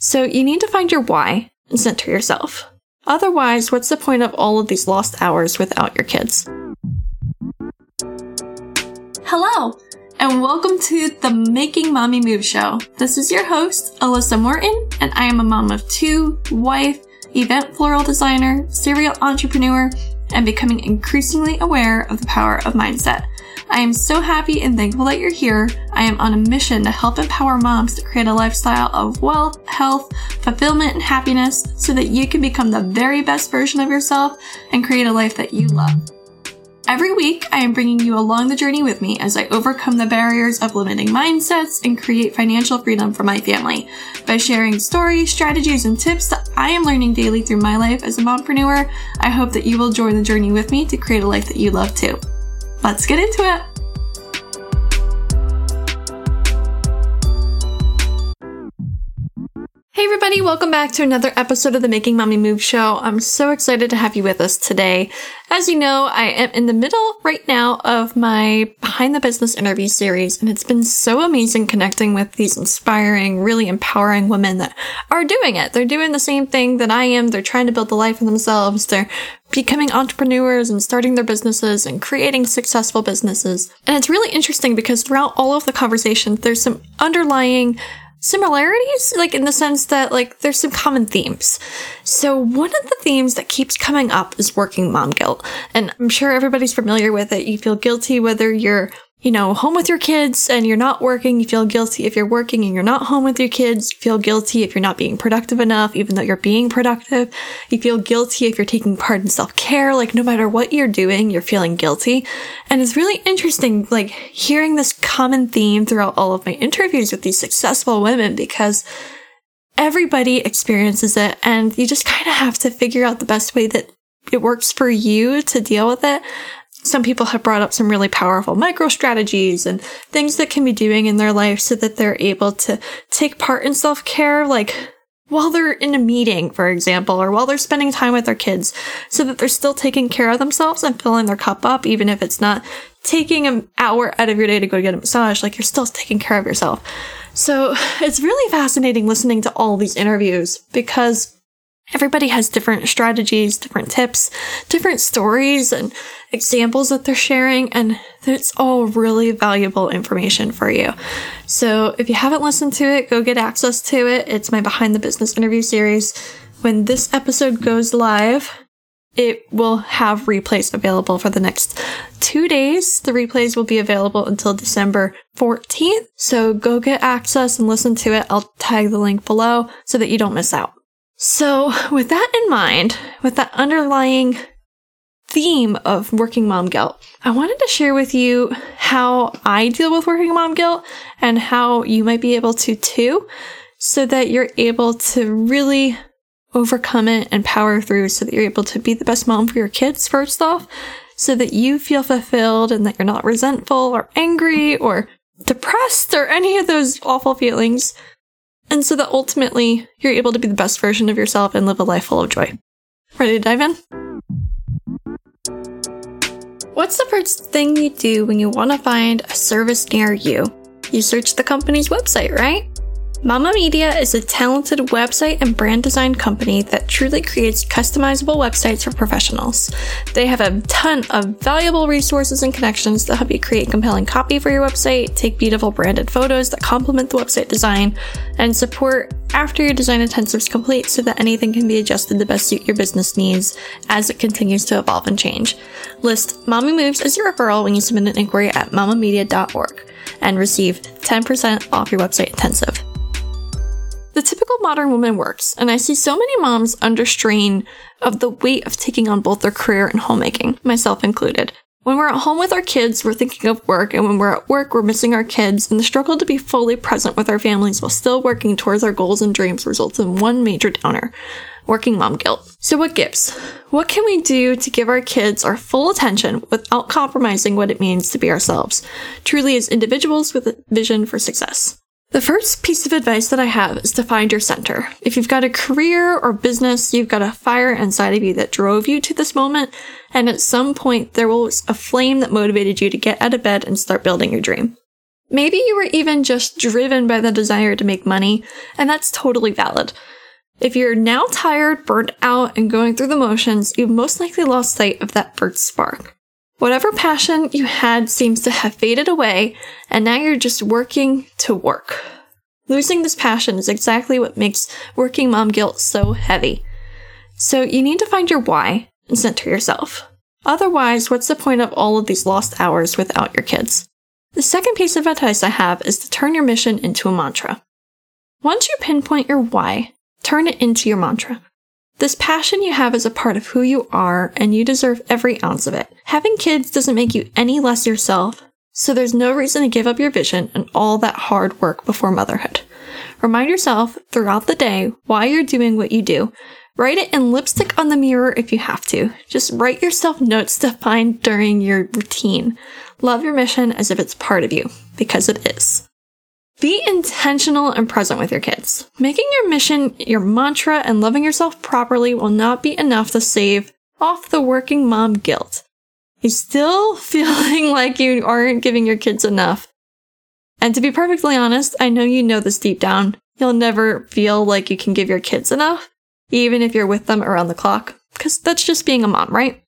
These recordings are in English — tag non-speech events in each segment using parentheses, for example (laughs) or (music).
So you need to find your why and center yourself. Otherwise, what's the point of all of these lost hours without your kids? Hello, and welcome to the Making Mommy Moves Show. This is your host, Alyssa Morton, and I am a mom of two, wife, event floral designer, serial entrepreneur, and becoming increasingly aware of the power of mindset. I am so happy and thankful that you're here. I am on a mission to help empower moms to create a lifestyle of wealth, health, fulfillment, and happiness so that you can become the very best version of yourself and create a life that you love. Every week, I am bringing you along the journey with me as I overcome the barriers of limiting mindsets and create financial freedom for my family by sharing stories, strategies, and tips that I am learning daily through my life as a mompreneur. I hope that you will join the journey with me to create a life that you love too. Let's get into it. Everybody, welcome back to another episode of the Making Mommy Moves show. I'm so excited to have you with us today. As you know, I am in the middle right now of my behind the business interview series, and it's been so amazing connecting with these inspiring, really empowering women that are doing it. They're doing the same thing that I am. They're trying to build the life for themselves. They're becoming entrepreneurs and starting their businesses and creating successful businesses. And it's really interesting because throughout all of the conversations, there's some underlying similarities like in the sense that like there's some common themes. So one of the themes that keeps coming up is working mom guilt. And i'm sure everybody's familiar with it. You feel guilty whether you're you know, home with your kids and you're not working, you feel guilty if you're working and you're not home with your kids. You feel guilty if you're not being productive enough, even though you're being productive. You feel guilty if you're taking part in self care. Like, no matter what you're doing, you're feeling guilty. And it's really interesting, like, hearing this common theme throughout all of my interviews with these successful women because everybody experiences it and you just kind of have to figure out the best way that it works for you to deal with it some people have brought up some really powerful micro strategies and things that can be doing in their life so that they're able to take part in self care, like while they're in a meeting, for example, or while they're spending time with their kids, so that they're still taking care of themselves and filling their cup up, even if it's not taking an hour out of your day to go get a massage, like you're still taking care of yourself. So it's really fascinating listening to all these interviews because Everybody has different strategies, different tips, different stories and examples that they're sharing, and it's all really valuable information for you. So if you haven't listened to it, go get access to it. It's my Behind the Business interview series. When this episode goes live, it will have replays available for the next two days. The replays will be available until December 14th. So go get access and listen to it. I'll tag the link below so that you don't miss out. So, with that in mind, with that underlying theme of working mom guilt, I wanted to share with you how I deal with working mom guilt and how you might be able to too, so that you're able to really overcome it and power through so that you're able to be the best mom for your kids, first off, so that you feel fulfilled and that you're not resentful or angry or depressed or any of those awful feelings and so that ultimately you're able to be the best version of yourself and live a life full of joy. Ready to dive in? What's the first thing you do when you want to find a service near you? You search the company's website, right? Mama Media is a talented website and brand design company that truly creates customizable websites for professionals. They have a ton of valuable resources and connections that help you create compelling copy for your website, take beautiful branded photos that complement the website design, and support after your design intensive is complete so that anything can be adjusted to best suit your business needs as it continues to evolve and change. List Mommy Moves as your referral when you submit an inquiry at mamamedia.org and receive 10% off your website intensive. The typical modern woman works, and I see so many moms under strain of the weight of taking on both their career and homemaking, myself included. When we're at home with our kids, we're thinking of work, and when we're at work, we're missing our kids, and the struggle to be fully present with our families while still working towards our goals and dreams results in one major downer working mom guilt. So, what gives? What can we do to give our kids our full attention without compromising what it means to be ourselves, truly as individuals with a vision for success? The first piece of advice that I have is to find your center. If you've got a career or business, you've got a fire inside of you that drove you to this moment, and at some point there was a flame that motivated you to get out of bed and start building your dream. Maybe you were even just driven by the desire to make money, and that's totally valid. If you're now tired, burnt out, and going through the motions, you've most likely lost sight of that first spark. Whatever passion you had seems to have faded away, and now you're just working to work. Losing this passion is exactly what makes working mom guilt so heavy. So you need to find your why and center yourself. Otherwise, what's the point of all of these lost hours without your kids? The second piece of advice I have is to turn your mission into a mantra. Once you pinpoint your why, turn it into your mantra. This passion you have is a part of who you are, and you deserve every ounce of it. Having kids doesn't make you any less yourself, so there's no reason to give up your vision and all that hard work before motherhood. Remind yourself throughout the day why you're doing what you do. Write it in lipstick on the mirror if you have to. Just write yourself (laughs) notes to find during your routine. Love your mission as if it's part of you, because it is. Be intentional and present with your kids. Making your mission your mantra and loving yourself properly will not be enough to save off the working mom guilt. You're still (laughs) feeling like you aren't giving your kids enough. And to be perfectly honest, I know you know this deep down. You'll never feel like you can give your kids enough, even if you're with them around the clock, because that's just being a mom, right?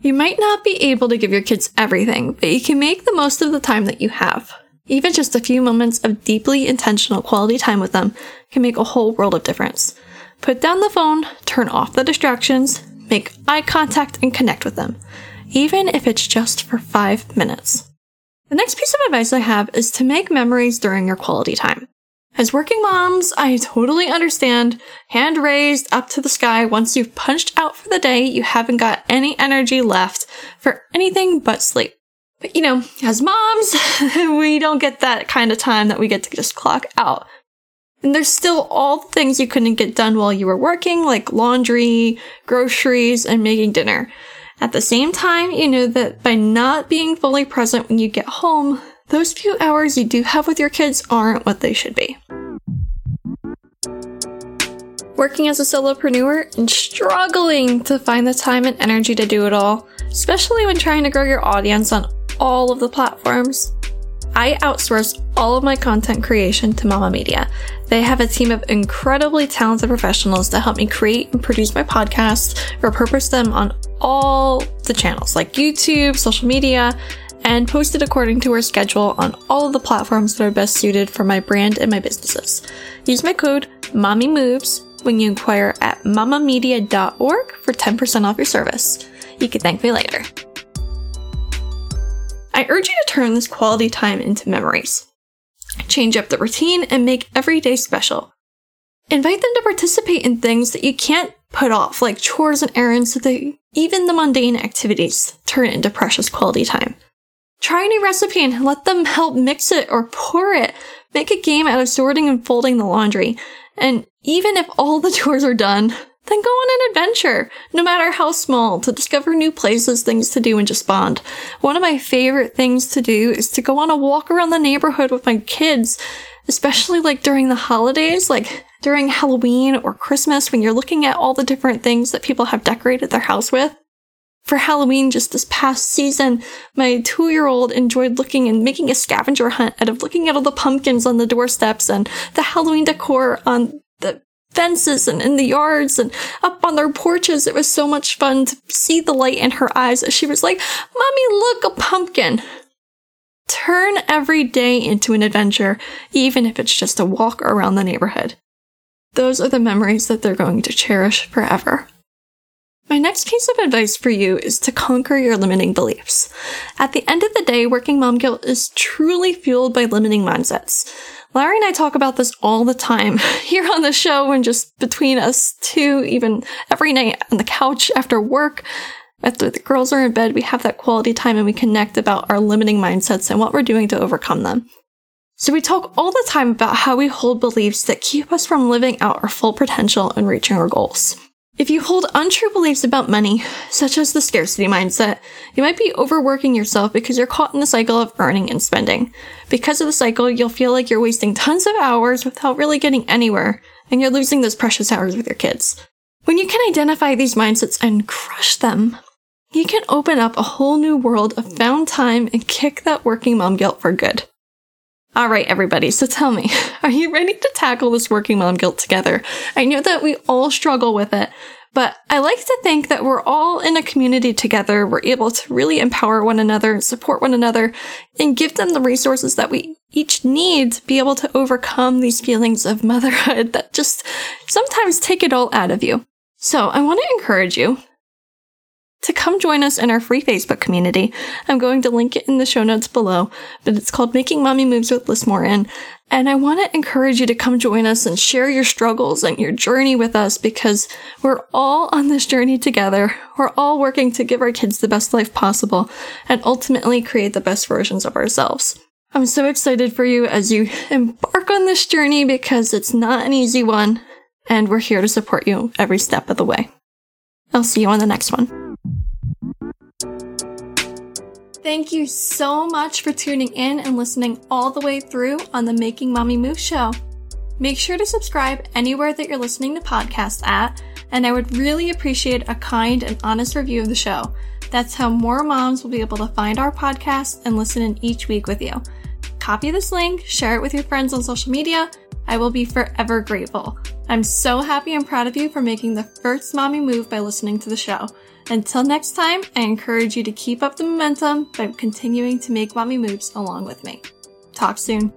You might not be able to give your kids everything, but you can make the most of the time that you have. Even just a few moments of deeply intentional quality time with them can make a whole world of difference. Put down the phone, turn off the distractions, make eye contact, and connect with them, even if it's just for five minutes. The next piece of advice I have is to make memories during your quality time. As working moms, I totally understand. Hand raised up to the sky. Once you've punched out for the day, you haven't got any energy left for anything but sleep. But you know, as moms, (laughs) we don't get that kind of time that we get to just clock out. And there's still all the things you couldn't get done while you were working, like laundry, groceries, and making dinner. At the same time, you know that by not being fully present when you get home, those few hours you do have with your kids aren't what they should be. Working as a solopreneur and struggling to find the time and energy to do it all, especially when trying to grow your audience on all of the platforms. I outsource all of my content creation to Mama Media. They have a team of incredibly talented professionals to help me create and produce my podcasts, repurpose them on all the channels like YouTube, social media, and post it according to our schedule on all of the platforms that are best suited for my brand and my businesses. Use my code MOMMYMOVES when you inquire at mamamedia.org for 10% off your service. You can thank me later. I urge you to turn this quality time into memories. Change up the routine and make every day special. Invite them to participate in things that you can't put off, like chores and errands, so that even the mundane activities turn into precious quality time. Try a new recipe and let them help mix it or pour it. Make a game out of sorting and folding the laundry. And even if all the (laughs) chores are done, then go on an adventure, no matter how small, to discover new places, things to do, and just bond. One of my favorite things to do is to go on a walk around the neighborhood with my kids, especially like during the holidays, like during Halloween or Christmas, when you're looking at all the different things that people have decorated their house with. For Halloween, just this past season, my two year old enjoyed looking and making a scavenger hunt out of looking at all the pumpkins on the doorsteps and the Halloween decor on the fences and in the yards and up on their porches. It was so much fun to see the light in her eyes as she was like, Mommy, look, a pumpkin. Turn every day into an adventure, even if it's just a walk around the neighborhood. Those are the memories that they're going to cherish forever. My next piece of advice for you is to conquer your limiting beliefs. At the end of the day, working mom guilt is truly fueled by limiting mindsets. Larry and I talk about this all the time (laughs) here on the show and just between us two, even every night on the couch after work. After the girls are in bed, we have that quality time and we connect about our limiting mindsets and what we're doing to overcome them. So we talk all the time about how we hold beliefs that keep us from living out our full potential and reaching our goals. If you hold untrue beliefs about money, such as the scarcity mindset, you might be overworking yourself because you're caught in the cycle of earning and spending. Because of the cycle, you'll feel like you're wasting tons of hours without really getting anywhere, and you're losing those precious hours with your kids. When you can identify these mindsets and crush them, you can open up a whole new world of found time and kick that working mom guilt for good. All right, everybody. So tell me, (laughs) are you ready to tackle this working mom guilt together? I know that we all struggle with it, but I like to think that we're all in a community together. We're able to really empower one another, support one another, and give them the resources that we each need to be able to overcome these feelings of motherhood that just sometimes take it all out of you. So I want to encourage you to come join us in our free Facebook community. I'm going to link it in the show notes below, but it's called Making Mommy Moves with Liz Morton. And I want to encourage you to come join us and share your struggles and your journey with us because we're all on this journey together. We're all working to give our kids the best life possible and ultimately create the best versions of ourselves. I'm so excited for you as you embark on this journey because it's not an easy one, and we're here to support you every step of the way. I'll see you on the next one. Thank you so much for tuning in and listening all the way through on the Making Mommy Moves show. Make sure to subscribe anywhere that you're listening to podcasts at, and I would really appreciate a kind and honest review of the show. That's how more moms will be able to find our podcast and listen in each week with you. Copy this link, share it with your friends on social media. I will be forever grateful. I'm so happy and proud of you for making the first mommy move by listening to the show. Until next time, I encourage you to keep up the momentum by continuing to make mommy moves along with me. Talk soon.